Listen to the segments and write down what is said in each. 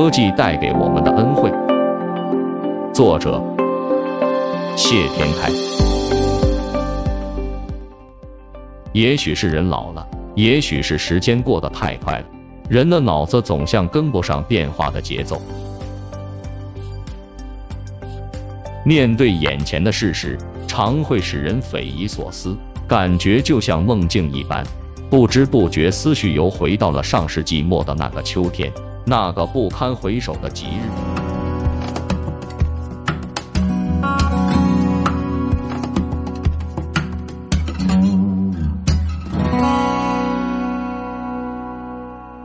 科技带给我们的恩惠。作者：谢天开。也许是人老了，也许是时间过得太快了，人的脑子总像跟不上变化的节奏。面对眼前的事实，常会使人匪夷所思，感觉就像梦境一般。不知不觉，思绪又回到了上世纪末的那个秋天，那个不堪回首的吉日。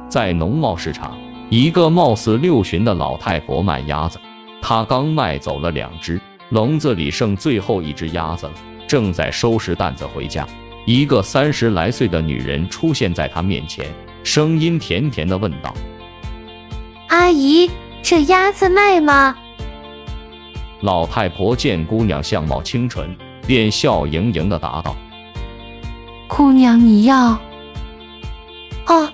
在农贸市场，一个貌似六旬的老太婆卖鸭子。她刚卖走了两只，笼子里剩最后一只鸭子了，正在收拾担子回家。一个三十来岁的女人出现在他面前，声音甜甜的问道：“阿姨，这鸭子卖吗？”老太婆见姑娘相貌清纯，便笑盈盈的答道：“姑娘，你要？哦，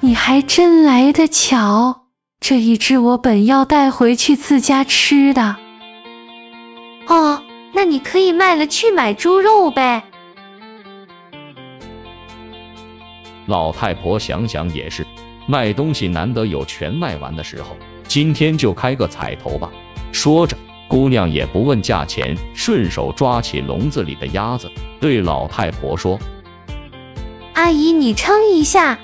你还真来得巧。”这一只我本要带回去自家吃的。哦，那你可以卖了去买猪肉呗。老太婆想想也是，卖东西难得有全卖完的时候，今天就开个彩头吧。说着，姑娘也不问价钱，顺手抓起笼子里的鸭子，对老太婆说：“阿姨，你称一下。”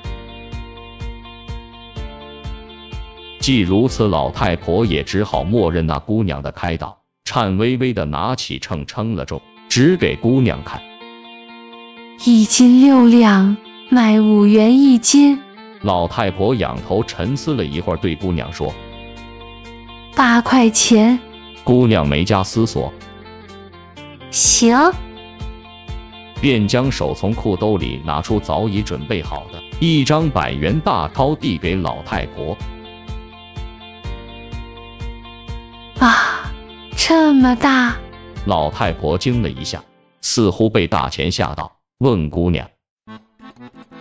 既如此，老太婆也只好默认那姑娘的开导，颤巍巍的拿起秤称了重，指给姑娘看。一斤六两，卖五元一斤。老太婆仰头沉思了一会儿，对姑娘说：“八块钱。”姑娘没加思索，行，便将手从裤兜里拿出早已准备好的一张百元大钞，递给老太婆。啊，这么大！老太婆惊了一下，似乎被大钱吓到，问姑娘：“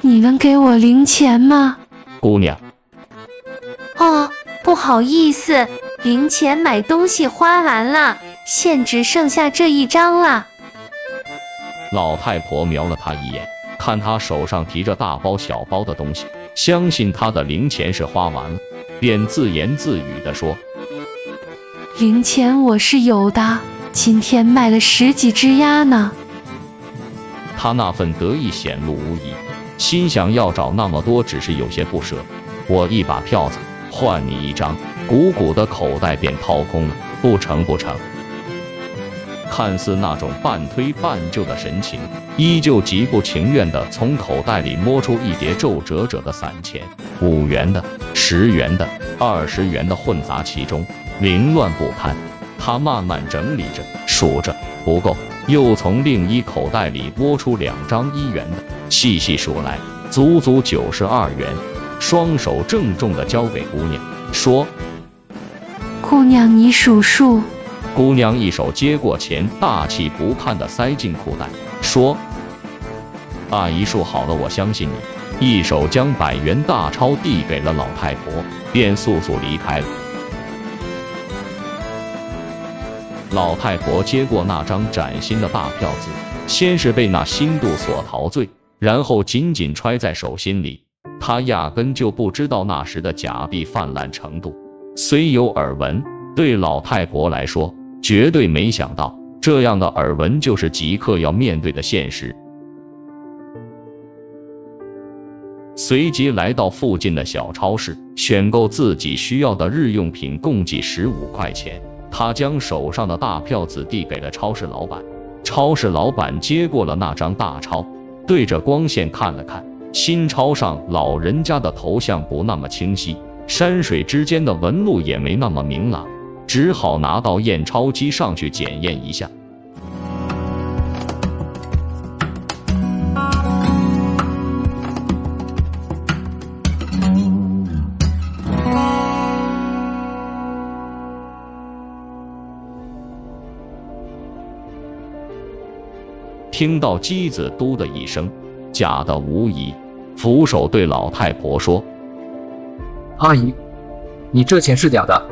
你能给我零钱吗？”姑娘：“哦，不好意思，零钱买东西花完了，现只剩下这一张了。”老太婆瞄了他一眼，看他手上提着大包小包的东西，相信他的零钱是花完了，便自言自语的说。零钱我是有的，今天卖了十几只鸭呢。他那份得意显露无遗，心想要找那么多，只是有些不舍。我一把票子换你一张，鼓鼓的口袋便掏空了，不成不成。看似那种半推半就的神情，依旧极不情愿地从口袋里摸出一叠皱褶褶的散钱，五元的、十元的、二十元的混杂其中。凌乱不堪，他慢慢整理着，数着不够，又从另一口袋里摸出两张一元的，细细数来，足足九十二元。双手郑重地交给姑娘，说：“姑娘，你数数。”姑娘一手接过钱，大气不看地塞进裤袋，说：“阿姨数好了，我相信你。”一手将百元大钞递给了老太婆，便速速离开了。老太婆接过那张崭新的大票子，先是被那新度所陶醉，然后紧紧揣在手心里。他压根就不知道那时的假币泛滥程度，虽有耳闻，对老太婆来说，绝对没想到这样的耳闻就是即刻要面对的现实。随即来到附近的小超市，选购自己需要的日用品，共计十五块钱。他将手上的大票子递给了超市老板，超市老板接过了那张大钞，对着光线看了看，新钞上老人家的头像不那么清晰，山水之间的纹路也没那么明朗，只好拿到验钞机上去检验一下。听到机子“嘟”的一声，假的无疑，扶手对老太婆说：“阿姨，你这钱是假的。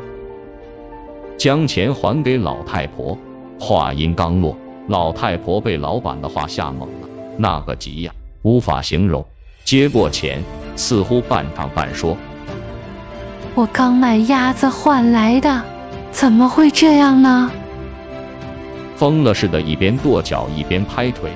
将钱还给老太婆。话音刚落，老太婆被老板的话吓懵了，那个急呀，无法形容。接过钱，似乎半唱半说：“我刚买鸭子换来的，怎么会这样呢？”疯了似的，一边跺脚一边拍腿。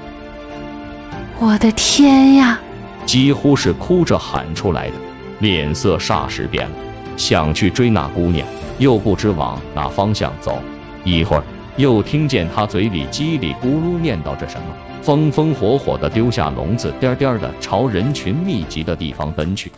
我的天呀！几乎是哭着喊出来的，脸色霎时变了，想去追那姑娘，又不知往哪方向走。一会儿。又听见他嘴里叽里咕噜念叨着什么，风风火火的丢下笼子，颠颠的朝人群密集的地方奔去。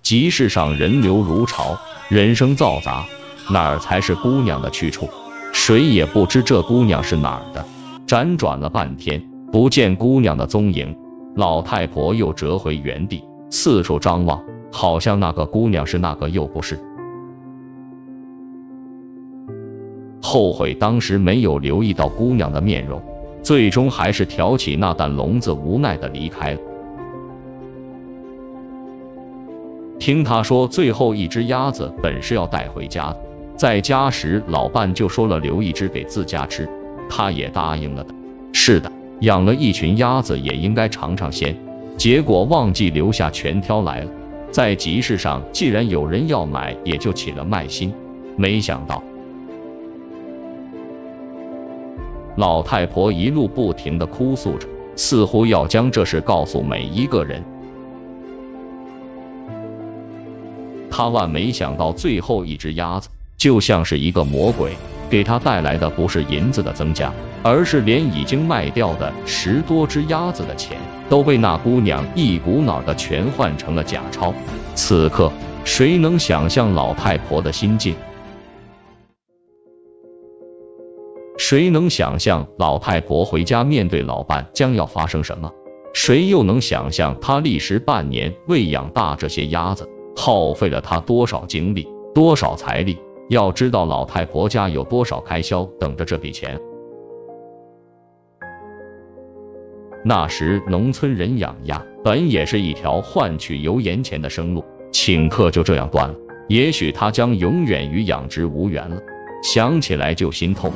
集市上人流如潮，人声嘈杂，哪儿才是姑娘的去处？谁也不知这姑娘是哪儿的。辗转了半天，不见姑娘的踪影，老太婆又折回原地，四处张望，好像那个姑娘是那个又不是。后悔当时没有留意到姑娘的面容，最终还是挑起那担笼子，无奈的离开了。听他说，最后一只鸭子本是要带回家的，在家时老伴就说了留一只给自家吃，他也答应了的。是的，养了一群鸭子也应该尝尝鲜，结果忘记留下全挑来了。在集市上，既然有人要买，也就起了卖心，没想到。老太婆一路不停的哭诉着，似乎要将这事告诉每一个人。他万没想到，最后一只鸭子就像是一个魔鬼，给他带来的不是银子的增加，而是连已经卖掉的十多只鸭子的钱都被那姑娘一股脑的全换成了假钞。此刻，谁能想象老太婆的心境？谁能想象老太婆回家面对老伴将要发生什么？谁又能想象她历时半年喂养大这些鸭子，耗费了她多少精力、多少财力？要知道老太婆家有多少开销等着这笔钱。那时农村人养鸭本也是一条换取油盐钱的生路，顷刻就这样断了，也许他将永远与养殖无缘了。想起来就心痛。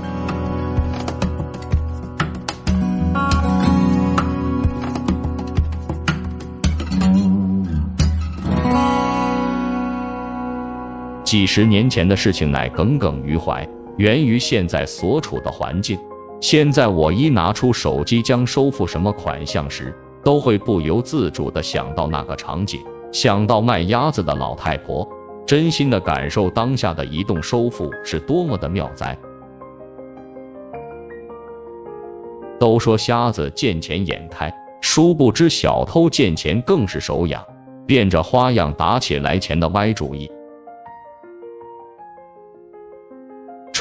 几十年前的事情乃耿耿于怀，源于现在所处的环境。现在我一拿出手机将收付什么款项时，都会不由自主的想到那个场景，想到卖鸭子的老太婆，真心的感受当下的移动收付是多么的妙哉。都说瞎子见钱眼开，殊不知小偷见钱更是手痒，变着花样打起来钱的歪主意。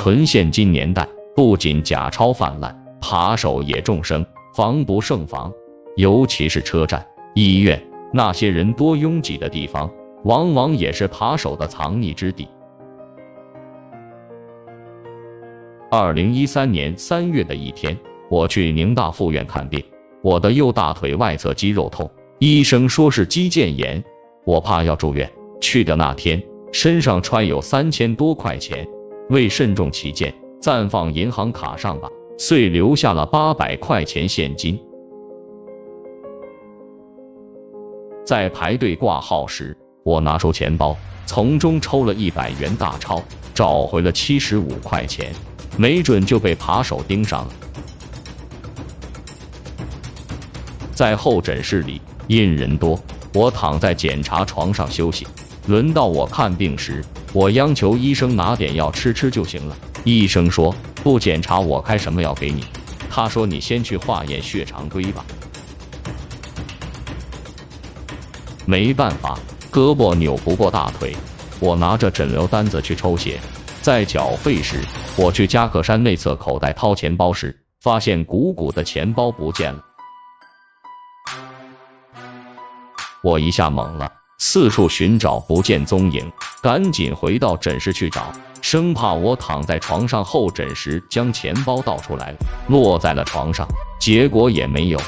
纯现金年代，不仅假钞泛滥，扒手也众生，防不胜防。尤其是车站、医院那些人多拥挤的地方，往往也是扒手的藏匿之地。二零一三年三月的一天，我去宁大附院看病，我的右大腿外侧肌肉痛，医生说是肌腱炎，我怕要住院，去的那天身上揣有三千多块钱。为慎重起见，暂放银行卡上吧，遂留下了八百块钱现金。在排队挂号时，我拿出钱包，从中抽了一百元大钞，找回了七十五块钱，没准就被扒手盯上了。在候诊室里，因人多，我躺在检查床上休息。轮到我看病时，我央求医生拿点药吃吃就行了。医生说不检查我开什么药给你？他说你先去化验血常规吧。没办法，胳膊扭不过大腿，我拿着诊疗单子去抽血。在缴费时，我去夹克衫内侧口袋掏钱包时，发现鼓鼓的钱包不见了，我一下懵了。四处寻找不见踪影，赶紧回到诊室去找，生怕我躺在床上候诊时将钱包倒出来了，落在了床上，结果也没有。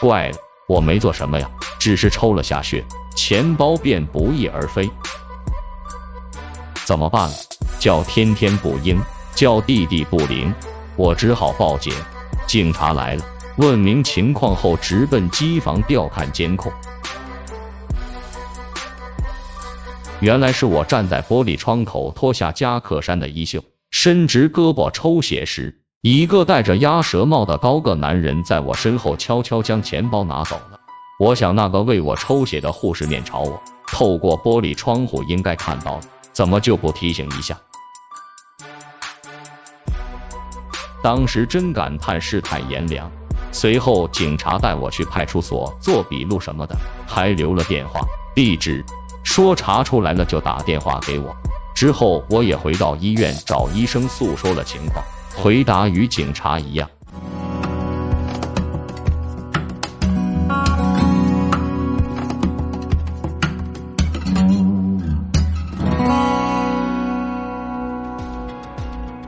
怪了，我没做什么呀，只是抽了下血，钱包便不翼而飞。怎么办？叫天天不应，叫地地不灵，我只好报警。警察来了，问明情况后，直奔机房调看监控。原来是我站在玻璃窗口，脱下夹克衫的衣袖，伸直胳膊抽血时。一个戴着鸭舌帽的高个男人在我身后悄悄将钱包拿走了。我想那个为我抽血的护士面朝我，透过玻璃窗户应该看到了，怎么就不提醒一下？当时真感叹世态炎凉。随后警察带我去派出所做笔录什么的，还留了电话地址，说查出来了就打电话给我。之后我也回到医院找医生诉说了情况。回答与警察一样。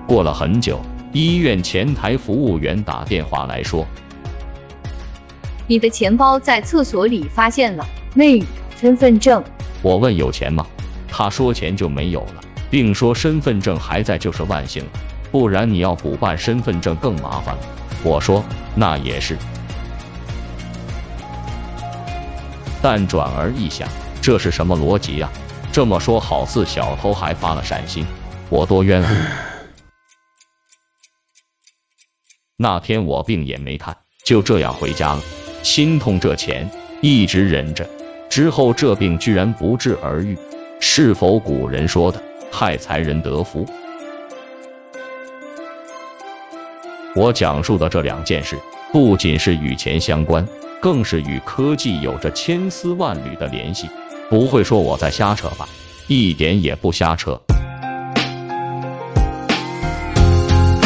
过了很久，医院前台服务员打电话来说：“你的钱包在厕所里发现了，那身份证。”我问有钱吗？他说钱就没有了，并说身份证还在就是万幸了。不然你要补办身份证更麻烦了。我说那也是，但转而一想，这是什么逻辑啊？这么说好似小偷还发了善心，我多冤啊。那天我病也没看，就这样回家了，心痛这钱一直忍着，之后这病居然不治而愈，是否古人说的害才人得福？我讲述的这两件事，不仅是与钱相关，更是与科技有着千丝万缕的联系。不会说我在瞎扯吧？一点也不瞎扯。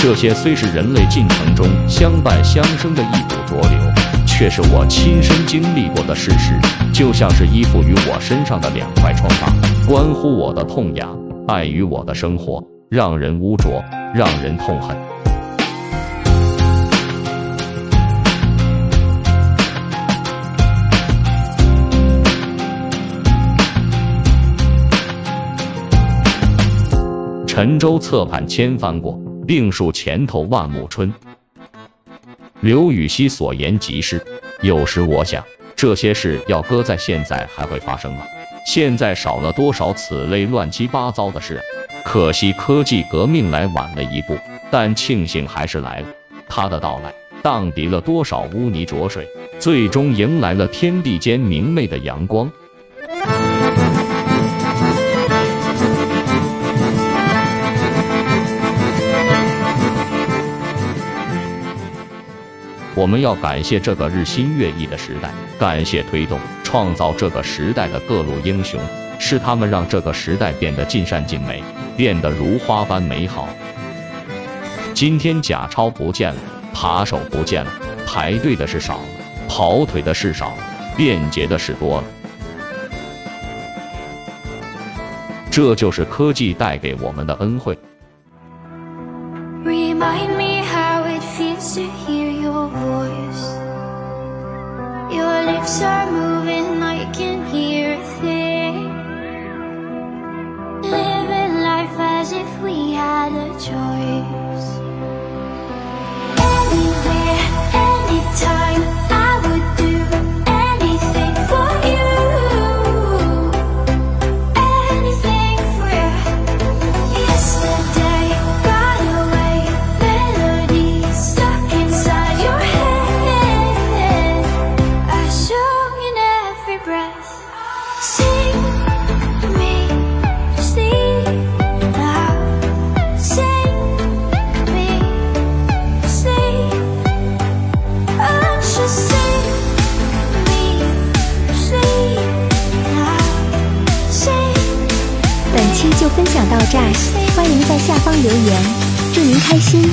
这些虽是人类进程中相伴相生的一股浊流，却是我亲身经历过的事实。就像是依附于我身上的两块疮疤，关乎我的痛痒，碍于我的生活，让人污浊，让人痛恨。沉舟侧畔千帆过，病树前头万木春。刘禹锡所言极是。有时我想，这些事要搁在现在还会发生吗？现在少了多少此类乱七八糟的事？可惜科技革命来晚了一步，但庆幸还是来了。它的到来，荡涤了多少污泥浊水，最终迎来了天地间明媚的阳光。我们要感谢这个日新月异的时代，感谢推动创造这个时代的各路英雄，是他们让这个时代变得尽善尽美，变得如花般美好。今天假钞不见了，扒手不见了，排队的是少了，跑腿的是少了，便捷的是多了。这就是科技带给我们的恩惠。summer 炸，欢迎在下方留言，祝您开心。you